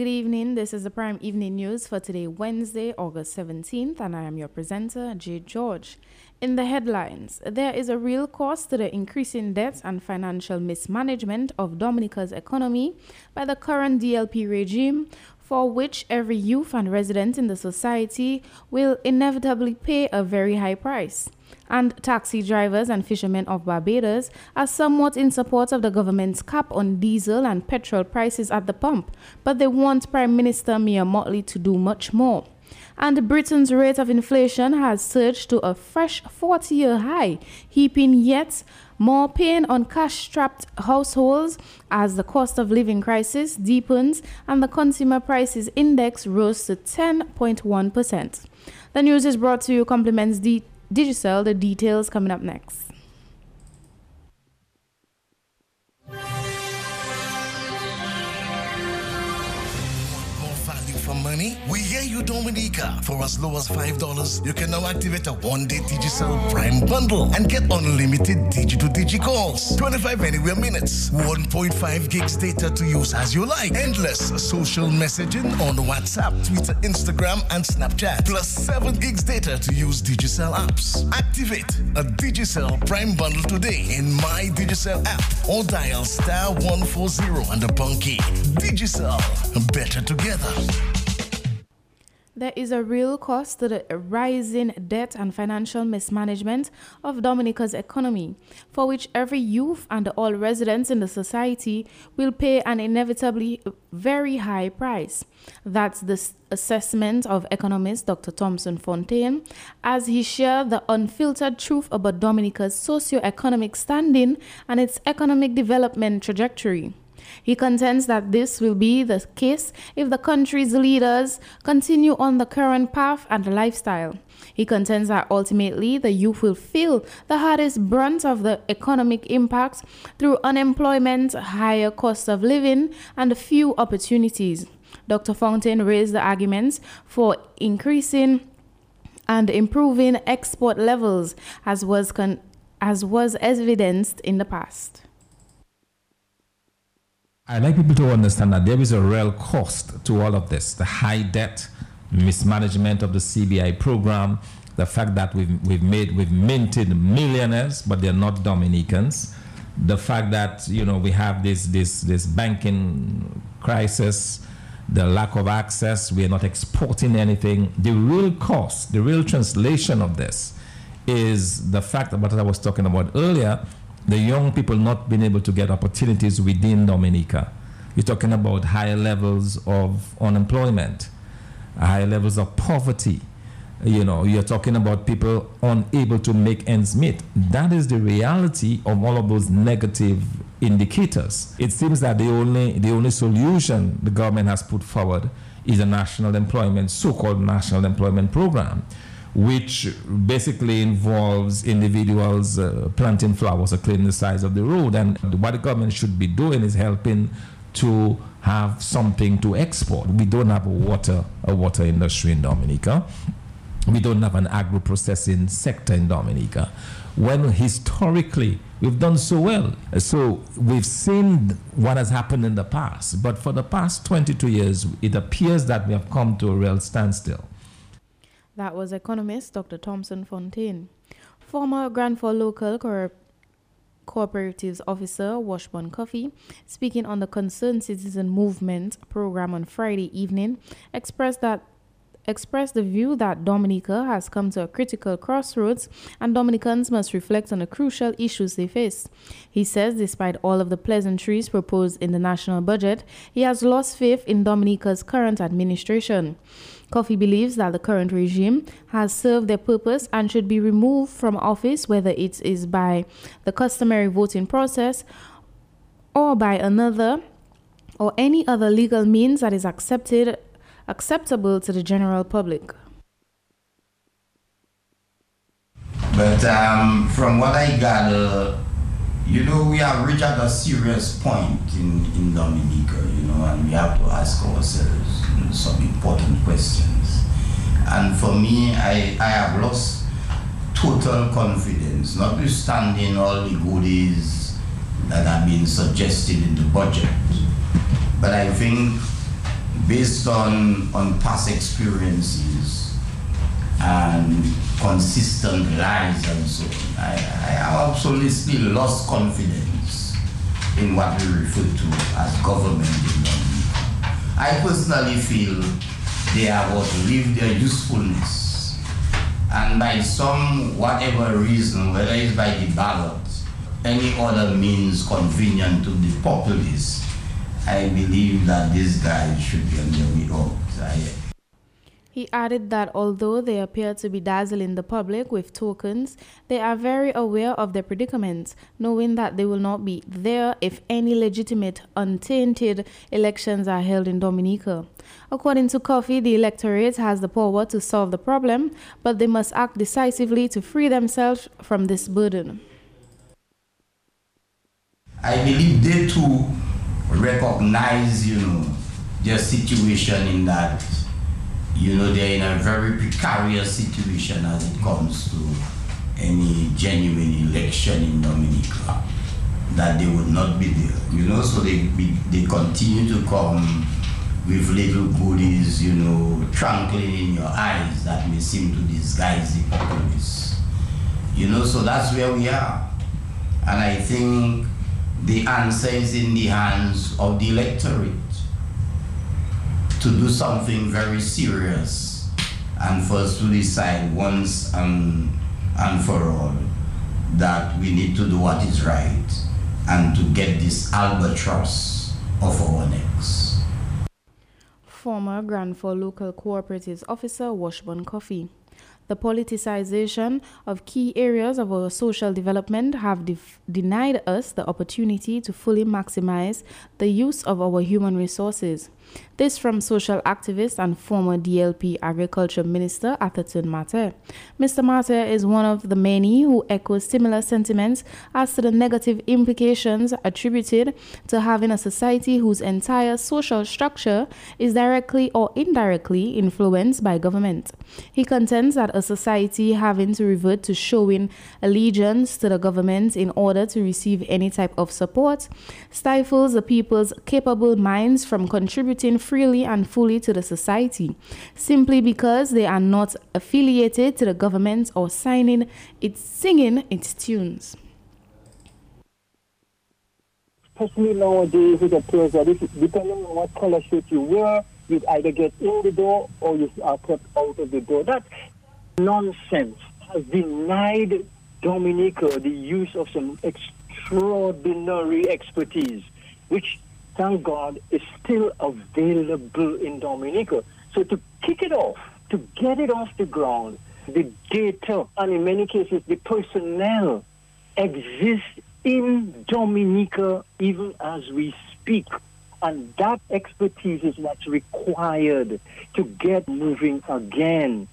Good evening. This is the Prime Evening News for today, Wednesday, August 17th, and I am your presenter, Jade George. In the headlines, there is a real cost to the increasing debt and financial mismanagement of Dominica's economy by the current DLP regime, for which every youth and resident in the society will inevitably pay a very high price. And taxi drivers and fishermen of Barbados are somewhat in support of the government's cap on diesel and petrol prices at the pump, but they want Prime Minister Mia Mottley to do much more and Britain's rate of inflation has surged to a fresh 40 year high, heaping yet more pain on cash strapped households as the cost of living crisis deepens and the consumer prices index rose to 10.1%. The news is brought to you compliments D- Digicel, the details coming up next. We hear you, Dominica. For as low as $5, you can now activate a one-day Digicel Prime bundle and get unlimited Digi-to-Digi calls, 25 anywhere minutes, 1.5 gigs data to use as you like, endless social messaging on WhatsApp, Twitter, Instagram, and Snapchat, plus 7 gigs data to use Digicel apps. Activate a Digicel Prime bundle today in My Digicel app or dial star 140 and a punky. Digicel, better together. There is a real cost to the rising debt and financial mismanagement of Dominica's economy, for which every youth and all residents in the society will pay an inevitably very high price. That's the assessment of economist Dr. Thompson Fontaine as he shared the unfiltered truth about Dominica's socio-economic standing and its economic development trajectory. He contends that this will be the case if the country's leaders continue on the current path and lifestyle. He contends that ultimately the youth will feel the hardest brunt of the economic impacts through unemployment, higher cost of living, and few opportunities. Dr. Fontaine raised the arguments for increasing and improving export levels as was as was evidenced in the past. I'd like people to understand that there is a real cost to all of this the high debt, mismanagement of the CBI program, the fact that we've, we've made, we've minted millionaires, but they're not Dominicans, the fact that, you know, we have this, this, this banking crisis, the lack of access, we are not exporting anything. The real cost, the real translation of this is the fact that what I was talking about earlier the young people not being able to get opportunities within Dominica. You're talking about higher levels of unemployment, higher levels of poverty. You know, you're talking about people unable to make ends meet. That is the reality of all of those negative indicators. It seems that the only the only solution the government has put forward is a national employment, so-called national employment program which basically involves individuals uh, planting flowers or cleaning the sides of the road. And what the government should be doing is helping to have something to export. We don't have a water a water industry in Dominica. We don't have an agro processing sector in Dominica. When historically we've done so well. So we've seen what has happened in the past, but for the past 22 years, it appears that we have come to a real standstill. That was economist Dr. Thompson Fontaine. Former Grand Fall Local Co- Cooperatives Officer Washburn Coffee, speaking on the Concerned Citizen Movement program on Friday evening, expressed that expressed the view that Dominica has come to a critical crossroads and Dominicans must reflect on the crucial issues they face. He says, despite all of the pleasantries proposed in the national budget, he has lost faith in Dominica's current administration. Coffee believes that the current regime has served their purpose and should be removed from office, whether it is by the customary voting process or by another or any other legal means that is accepted acceptable to the general public. But um, from what I gather, you know, we have reached a serious point in, in Dominica, you know, and we have to ask ourselves some important questions. For me, I, I have lost total confidence, notwithstanding all the goodies that have been suggested in the budget. But I think based on, on past experiences and consistent lies and so on, I, I have absolutely lost confidence in what we refer to as government in I personally feel they have outlived their usefulness. And by some whatever reason, whether it's by the ballot, any other means convenient to the populace, I believe that these guys should be on their way. He added that although they appear to be dazzling the public with tokens, they are very aware of their predicament, knowing that they will not be there if any legitimate, untainted elections are held in Dominica. According to Coffee, the electorate has the power to solve the problem, but they must act decisively to free themselves from this burden. I believe they too recognize, you know, their situation in that you know, they're in a very precarious situation as it comes to any genuine election in Dominica, that they would not be there, you know, so they, they continue to come with little goodies, you know, twinkling in your eyes that may seem to disguise the populace. You know, so that's where we are. And I think the answer is in the hands of the electorate to do something very serious and for us to decide once and, and for all that we need to do what is right and to get this albatross off our necks. Former Grand Fall Local Cooperatives Officer Washburn Coffee. The politicization of key areas of our social development have denied us the opportunity to fully maximize the use of our human resources. This from social activist and former DLP Agriculture Minister Atherton Martin. Mr. Martin is one of the many who echo similar sentiments as to the negative implications attributed to having a society whose entire social structure is directly or indirectly influenced by government. He contends that a society having to revert to showing allegiance to the government in order to receive any type of support stifles the people's capable minds from contributing freely and fully to the society simply because they are not affiliated to the government or signing its singing its tunes. Especially nowadays, it appears that if, depending on what color shirt you wear, you either get in the door or you are kept out of the door. That nonsense has denied Dominica the use of some extraordinary expertise, which thank God, is still available in Dominica. So to kick it off, to get it off the ground, the data and in many cases the personnel exist in Dominica even as we speak. And that expertise is what's required to get moving again.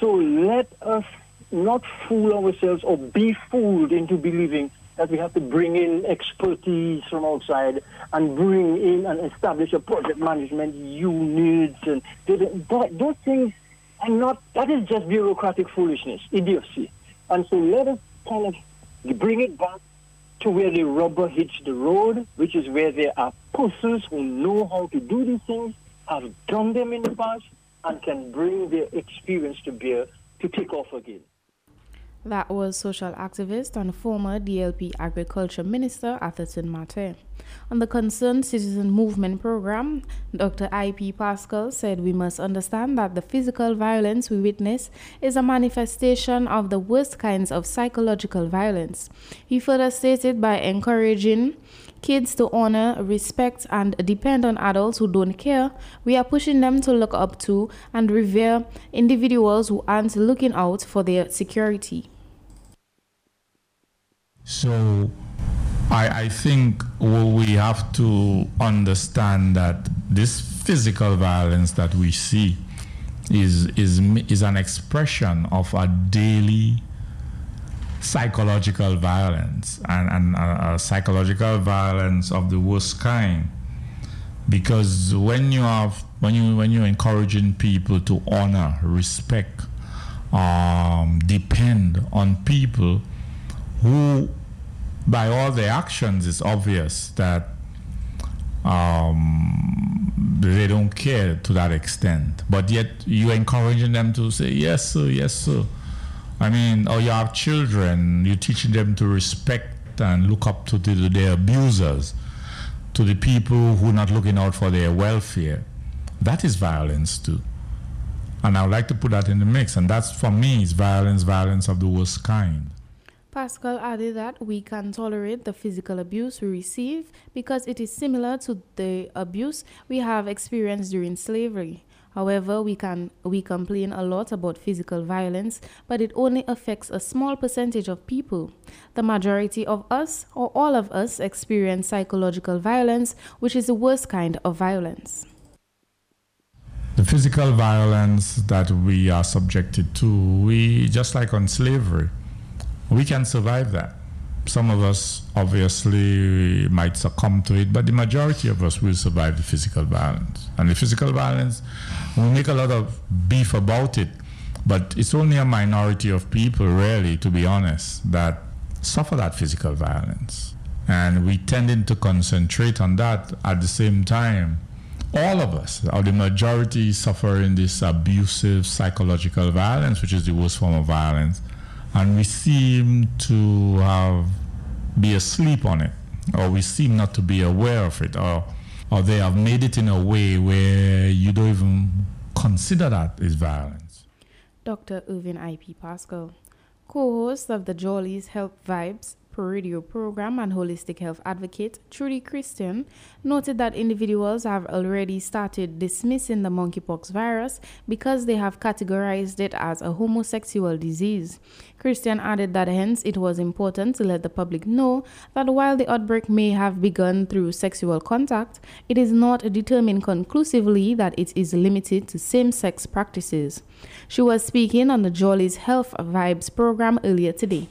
So let us not fool ourselves or be fooled into believing that we have to bring in expertise from outside and bring in and establish a project management unit and those things are not that is just bureaucratic foolishness, idiocy. And so let us kind of bring it back to where the rubber hits the road, which is where there are persons who know how to do these things, have done them in the past, and can bring their experience to bear to take off again. That was social activist and former DLP Agriculture Minister Atherton Martin. On the Concerned Citizen Movement program, Dr. I.P. Pascal said we must understand that the physical violence we witness is a manifestation of the worst kinds of psychological violence. He further stated by encouraging kids to honor, respect, and depend on adults who don't care, we are pushing them to look up to and revere individuals who aren't looking out for their security. So, I, I think we have to understand that this physical violence that we see is, is, is an expression of a daily psychological violence and, and uh, psychological violence of the worst kind. Because when you have when you when you're encouraging people to honor respect um, depend on people who by all their actions it's obvious that um, they don't care to that extent. But yet you're encouraging them to say, yes, sir, yes, sir. I mean, or you have children, you're teaching them to respect and look up to the, their abusers, to the people who are not looking out for their welfare. That is violence too. And I would like to put that in the mix. And that's for me is violence, violence of the worst kind. Pascal added that we can tolerate the physical abuse we receive because it is similar to the abuse we have experienced during slavery. However, we can we complain a lot about physical violence, but it only affects a small percentage of people. The majority of us or all of us experience psychological violence, which is the worst kind of violence. The physical violence that we are subjected to, we just like on slavery, we can survive that. Some of us obviously might succumb to it, but the majority of us will survive the physical violence. And the physical violence, we make a lot of beef about it, but it's only a minority of people, really, to be honest, that suffer that physical violence. And we tend to concentrate on that at the same time. All of us, or the majority, suffering this abusive psychological violence, which is the worst form of violence and we seem to have be asleep on it or we seem not to be aware of it or or they have made it in a way where you don't even consider that is violence. Dr. Irvin I.P. Pascal, co-host of the Jolly's Health Vibes radio program and holistic health advocate Trudy Christian noted that individuals have already started dismissing the monkeypox virus because they have categorized it as a homosexual disease. Christian added that hence it was important to let the public know that while the outbreak may have begun through sexual contact, it is not determined conclusively that it is limited to same sex practices. She was speaking on the Jolly's Health Vibes program earlier today.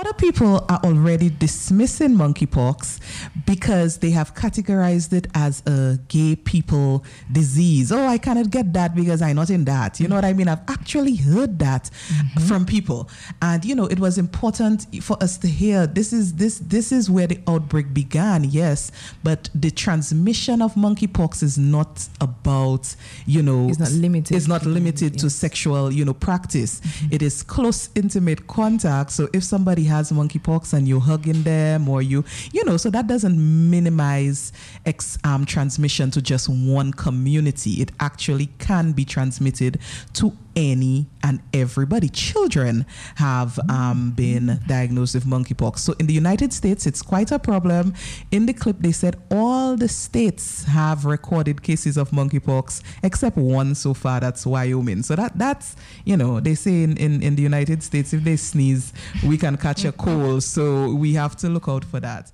Other people are already dismissing monkeypox because they have categorized it as a gay people disease. Oh, I cannot get that because I'm not in that. You know what I mean? I've actually heard that mm-hmm. from people. And you know, it was important for us to hear this is this this is where the outbreak began, yes, but the transmission of monkeypox is not about, you know, it's not limited. It's not limited yes. to sexual, you know, practice. Mm-hmm. It is close intimate contact. So if somebody has monkeypox and you're hugging them or you, you know, so that doesn't minimize ex, um, transmission to just one community. It actually can be transmitted to any and everybody. Children have um, been diagnosed with monkeypox. So in the United States, it's quite a problem. In the clip, they said all the states have recorded cases of monkeypox except one so far. That's Wyoming. So that that's you know they say in, in, in the United States if they sneeze, we can catch a cold. So we have to look out for that.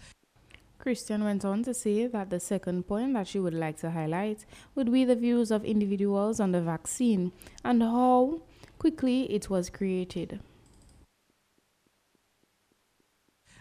Christian went on to say that the second point that she would like to highlight would be the views of individuals on the vaccine and how quickly it was created.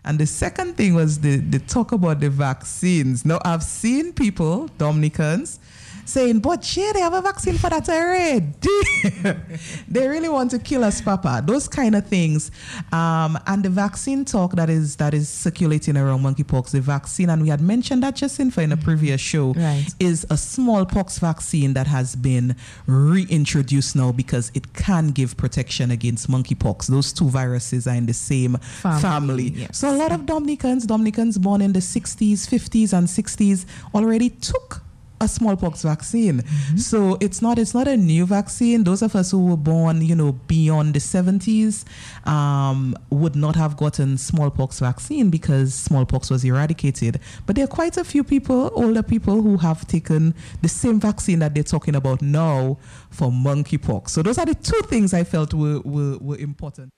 And the second thing was the, the talk about the vaccines. Now, I've seen people, Dominicans, saying, but yeah, they have a vaccine for that already. they really want to kill us, Papa. Those kind of things. Um, and the vaccine talk that is that is circulating around monkeypox, the vaccine, and we had mentioned that just in, for in a previous show, right. is a smallpox vaccine that has been reintroduced now because it can give protection against monkeypox. Those two viruses are in the same family. family. Yes. So a lot of Dominicans, Dominicans born in the 60s, 50s, and 60s already took a smallpox vaccine. Mm-hmm. So it's not it's not a new vaccine. Those of us who were born, you know, beyond the 70s um, would not have gotten smallpox vaccine because smallpox was eradicated. But there are quite a few people, older people, who have taken the same vaccine that they're talking about now for monkeypox. So those are the two things I felt were, were, were important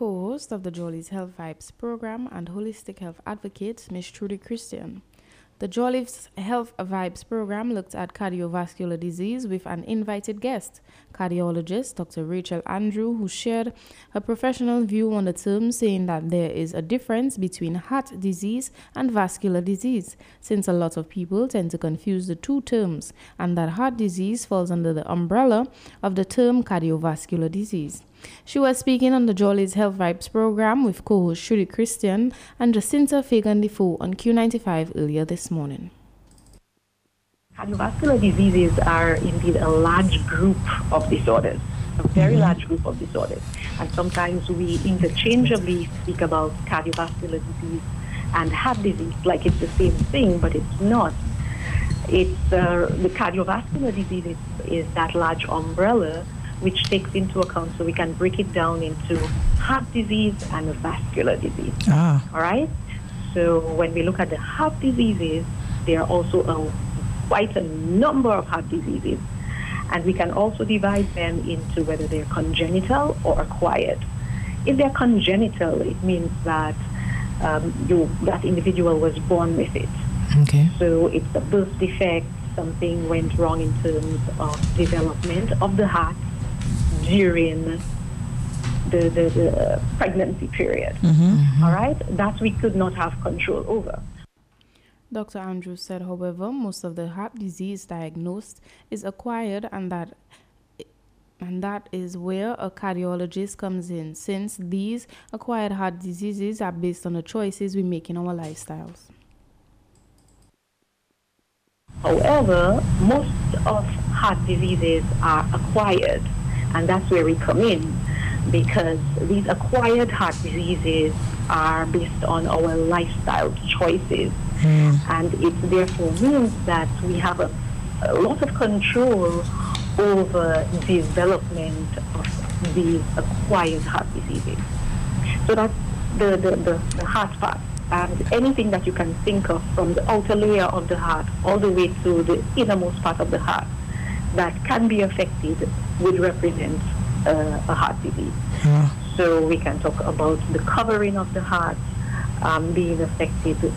co-host of the Jolly's Health Vibes program and holistic health advocate, Ms. Trudy Christian. The Jollies Health Vibes program looked at cardiovascular disease with an invited guest, cardiologist Dr. Rachel Andrew, who shared her professional view on the term, saying that there is a difference between heart disease and vascular disease, since a lot of people tend to confuse the two terms, and that heart disease falls under the umbrella of the term cardiovascular disease. She was speaking on the Jolly's Health Vibes program with co-host Trudy Christian and Jacinta Fagan Defoe on Q95 earlier this morning. Cardiovascular diseases are indeed a large group of disorders, a very mm-hmm. large group of disorders. And sometimes we interchangeably speak about cardiovascular disease and heart disease like it's the same thing, but it's not. It's uh, the cardiovascular disease is, is that large umbrella which takes into account so we can break it down into heart disease and vascular disease. Ah. All right? So when we look at the heart diseases, there are also a, quite a number of heart diseases. And we can also divide them into whether they're congenital or acquired. If they're congenital, it means that um, you, that individual was born with it. Okay. So it's a birth defect, something went wrong in terms of development of the heart during the, the, the pregnancy period. Mm-hmm, mm-hmm. All right? That we could not have control over. Dr. Andrews said, however, most of the heart disease diagnosed is acquired and that and that is where a cardiologist comes in since these acquired heart diseases are based on the choices we make in our lifestyles. However, most of heart diseases are acquired and that's where we come in because these acquired heart diseases are based on our lifestyle choices. Mm. And it therefore means that we have a, a lot of control over development of these acquired heart diseases. So that's the, the, the, the heart part. And anything that you can think of from the outer layer of the heart all the way to the innermost part of the heart that can be affected would represent uh, a heart disease. Yeah. So we can talk about the covering of the heart um, being affected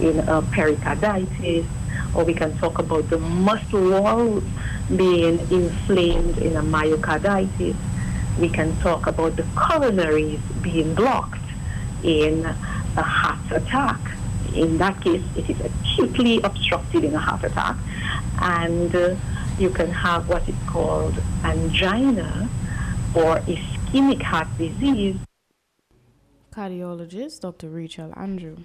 in a pericarditis, or we can talk about the muscle walls being inflamed in a myocarditis. We can talk about the coronaries being blocked in a heart attack. In that case, it is acutely obstructed in a heart attack. And uh, you can have what is called angina or ischemic heart disease. Cardiologist Dr. Rachel Andrew.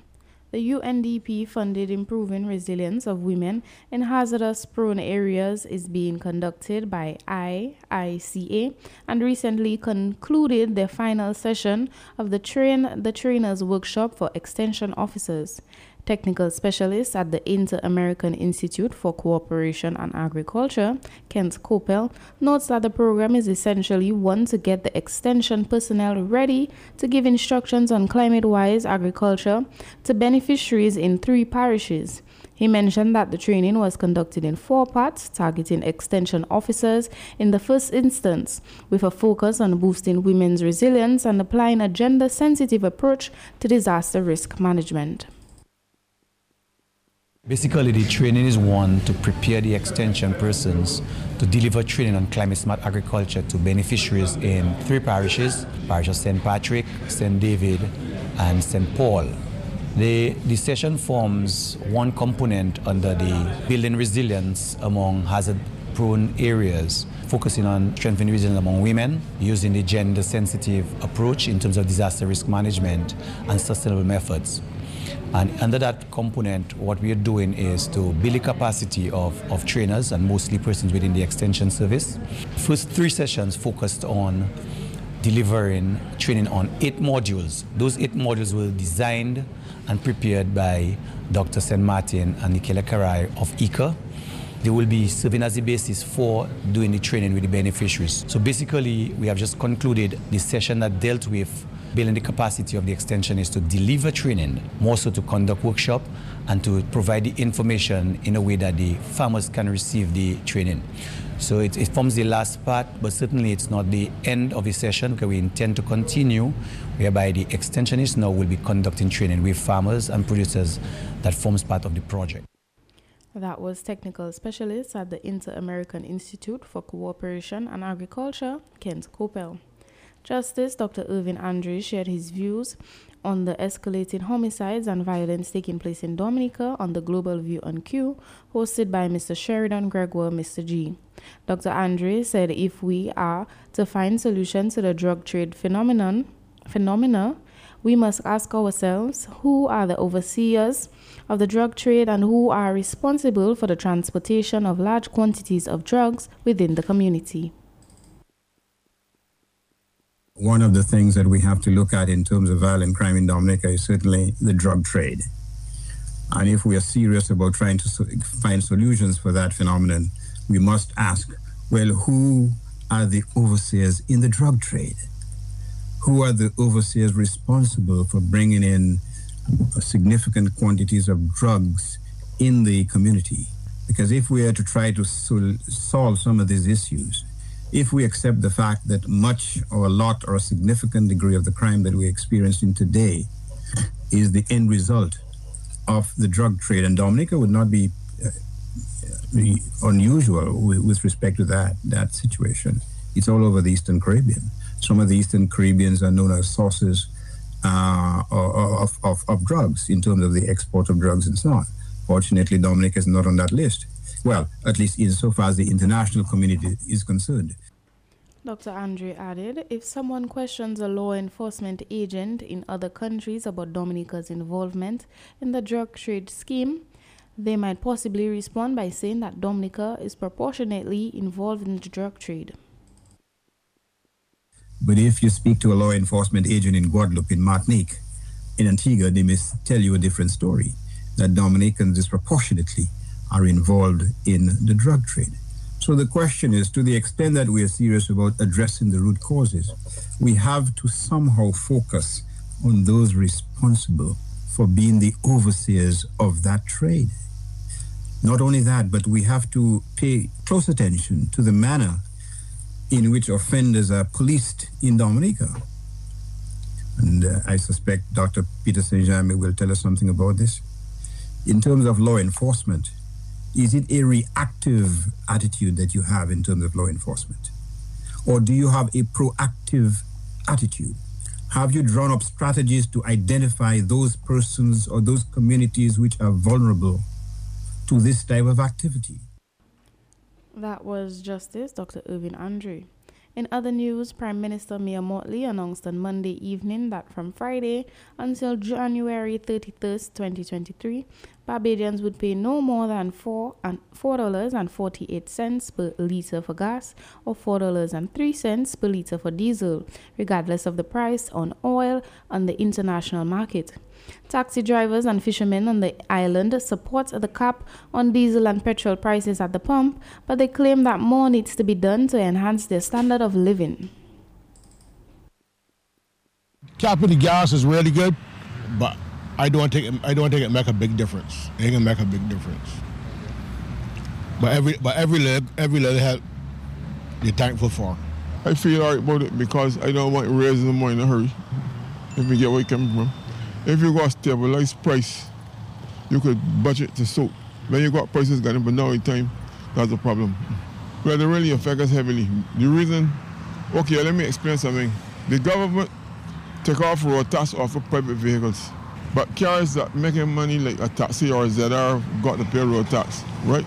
The UNDP funded Improving Resilience of Women in Hazardous Prone Areas is being conducted by IICA and recently concluded their final session of the Train the Trainers workshop for extension officers technical specialist at the Inter American Institute for Cooperation and Agriculture, Kent Coppell, notes that the program is essentially one to get the extension personnel ready to give instructions on climate wise agriculture to beneficiaries in three parishes. He mentioned that the training was conducted in four parts, targeting extension officers in the first instance, with a focus on boosting women's resilience and applying a gender sensitive approach to disaster risk management. Basically, the training is one to prepare the extension persons to deliver training on climate smart agriculture to beneficiaries in three parishes parish of St. Patrick, St. David, and St. Paul. The, the session forms one component under the building resilience among hazard prone areas, focusing on strengthening resilience among women, using the gender sensitive approach in terms of disaster risk management and sustainable methods. And under that component, what we are doing is to build the capacity of, of trainers and mostly persons within the extension service. First three sessions focused on delivering training on eight modules. Those eight modules were designed and prepared by Dr. St. Martin and Nikela Karai of ICA. They will be serving as the basis for doing the training with the beneficiaries. So basically, we have just concluded the session that dealt with building the capacity of the extension is to deliver training, more so to conduct workshop and to provide the information in a way that the farmers can receive the training. So it, it forms the last part, but certainly it's not the end of the session because we intend to continue, whereby the extensionists now will be conducting training with farmers and producers that forms part of the project. That was technical specialist at the Inter American Institute for Cooperation and Agriculture, Kent Coppell. Justice Dr. Irvin Andrews shared his views on the escalating homicides and violence taking place in Dominica on the Global View on Q, hosted by Mr. Sheridan Gregoire, Mr. G. Dr. Andre said if we are to find solutions to the drug trade phenomenon, phenomena, we must ask ourselves who are the overseers of the drug trade and who are responsible for the transportation of large quantities of drugs within the community. One of the things that we have to look at in terms of violent crime in Dominica is certainly the drug trade. And if we are serious about trying to find solutions for that phenomenon, we must ask well, who are the overseers in the drug trade? who are the overseers responsible for bringing in significant quantities of drugs in the community. Because if we are to try to sol- solve some of these issues, if we accept the fact that much or a lot or a significant degree of the crime that we're experiencing today is the end result of the drug trade, and Dominica would not be uh, unusual with, with respect to that that situation. It's all over the Eastern Caribbean. Some of the Eastern Caribbeans are known as sources uh, of, of, of drugs in terms of the export of drugs and so on. Fortunately, Dominica is not on that list. Well, at least insofar as the international community is concerned. Dr. Andre added if someone questions a law enforcement agent in other countries about Dominica's involvement in the drug trade scheme, they might possibly respond by saying that Dominica is proportionately involved in the drug trade. But if you speak to a law enforcement agent in Guadeloupe, in Martinique, in Antigua, they may tell you a different story that Dominicans disproportionately are involved in the drug trade. So the question is to the extent that we are serious about addressing the root causes, we have to somehow focus on those responsible for being the overseers of that trade. Not only that, but we have to pay close attention to the manner in which offenders are policed in Dominica. And uh, I suspect Dr. Peter St. Jaime will tell us something about this. In terms of law enforcement, is it a reactive attitude that you have in terms of law enforcement? Or do you have a proactive attitude? Have you drawn up strategies to identify those persons or those communities which are vulnerable to this type of activity? That was Justice Dr. Irvin Andre. In other news, Prime Minister Mia Mottley announced on Monday evening that from Friday until January 31st, 2023, Barbadians would pay no more than four and four dollars and forty-eight cents per liter for gas or four dollars and three cents per liter for diesel, regardless of the price on oil on the international market. Taxi drivers and fishermen on the island support the cap on diesel and petrol prices at the pump, but they claim that more needs to be done to enhance their standard of living. Cap of the gas is really good, but I don't think it, I don't think it make a big difference. It ain't make a big difference. But every but every leg every little help you're thankful for. I feel alright about it because I don't want to raise the money in a hurry. If you get where you come from. If you got stabilized price, you could budget to suit. When you got prices getting but now in time, that's a problem. Well, it really affects us heavily. The reason, okay, let me explain something. The government take off road tax off of private vehicles. But cars that making money like a taxi or a ZR got the pay road tax, right?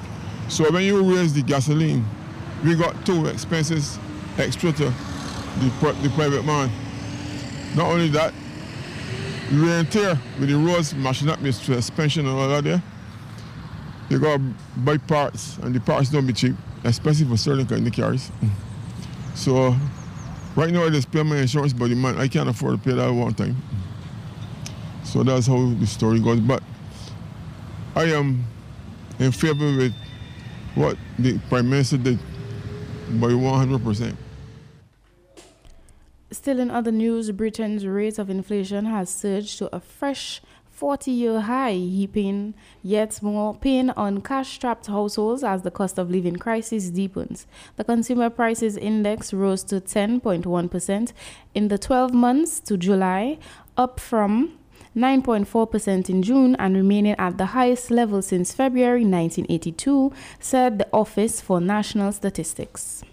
So when you raise the gasoline, we got two expenses extra to the, the private man. Not only that, and tear with the roads mashing up your suspension and all that there. You got buy parts, and the parts don't be cheap, especially for certain kind of cars. So right now I just pay my insurance, but the I can't afford to pay that one time. So that's how the story goes. But I am in favor with what the Prime Minister did by 100%. Still in other news, Britain's rate of inflation has surged to a fresh 40 year high, heaping yet more pain on cash strapped households as the cost of living crisis deepens. The Consumer Prices Index rose to 10.1% in the 12 months to July, up from 9.4% in June and remaining at the highest level since February 1982, said the Office for National Statistics.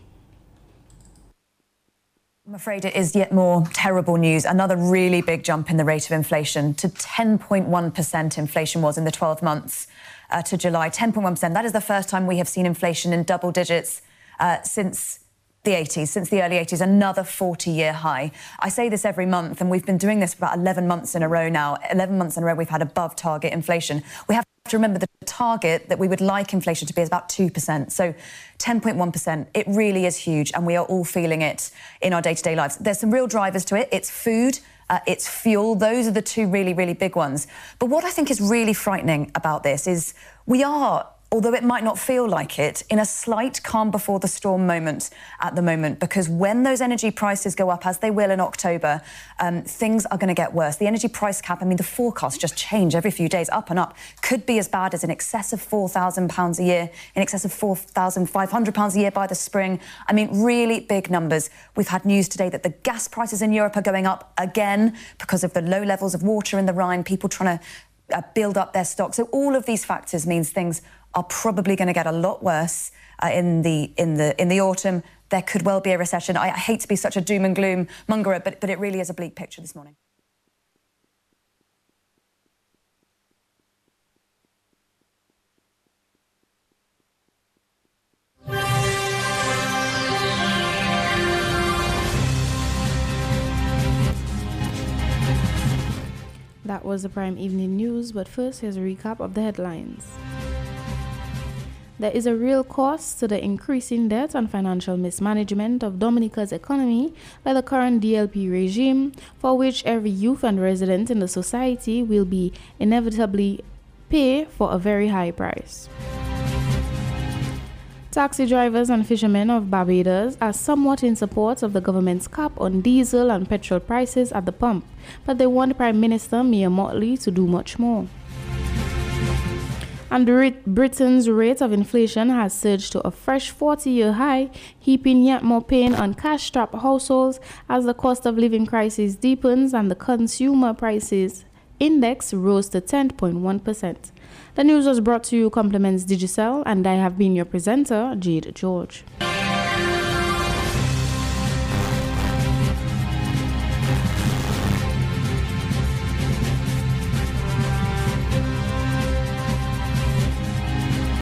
I'm afraid it is yet more terrible news. Another really big jump in the rate of inflation to 10.1% inflation was in the 12 months uh, to July. 10.1%. That is the first time we have seen inflation in double digits uh, since the 80s, since the early 80s, another 40 year high. I say this every month, and we've been doing this for about 11 months in a row now. 11 months in a row, we've had above target inflation. We have to remember the target that we would like inflation to be is about 2%. So 10.1%, it really is huge, and we are all feeling it in our day to day lives. There's some real drivers to it. It's food. Uh, it's fuel. Those are the two really, really big ones. But what I think is really frightening about this is we are although it might not feel like it, in a slight calm before the storm moment at the moment, because when those energy prices go up, as they will in October, um, things are going to get worse. The energy price cap, I mean, the forecasts just change every few days, up and up, could be as bad as in excess of £4,000 a year, in excess of £4,500 a year by the spring. I mean, really big numbers. We've had news today that the gas prices in Europe are going up again because of the low levels of water in the Rhine, people trying to uh, build up their stock. So all of these factors means things are probably going to get a lot worse uh, in the in the in the autumn. There could well be a recession. I, I hate to be such a doom and gloom mongerer, but but it really is a bleak picture this morning. That was the Prime Evening News, but first here's a recap of the headlines. There is a real cost to the increasing debt and financial mismanagement of Dominica's economy by the current DLP regime, for which every youth and resident in the society will be inevitably pay for a very high price. Taxi drivers and fishermen of Barbados are somewhat in support of the government's cap on diesel and petrol prices at the pump, but they want Prime Minister Mia Mottley to do much more and Britain's rate of inflation has surged to a fresh 40 year high, heaping yet more pain on cash strapped households as the cost of living crisis deepens and the consumer prices index rose to 10.1%. The news was brought to you compliments Digicel, and I have been your presenter, Jade George.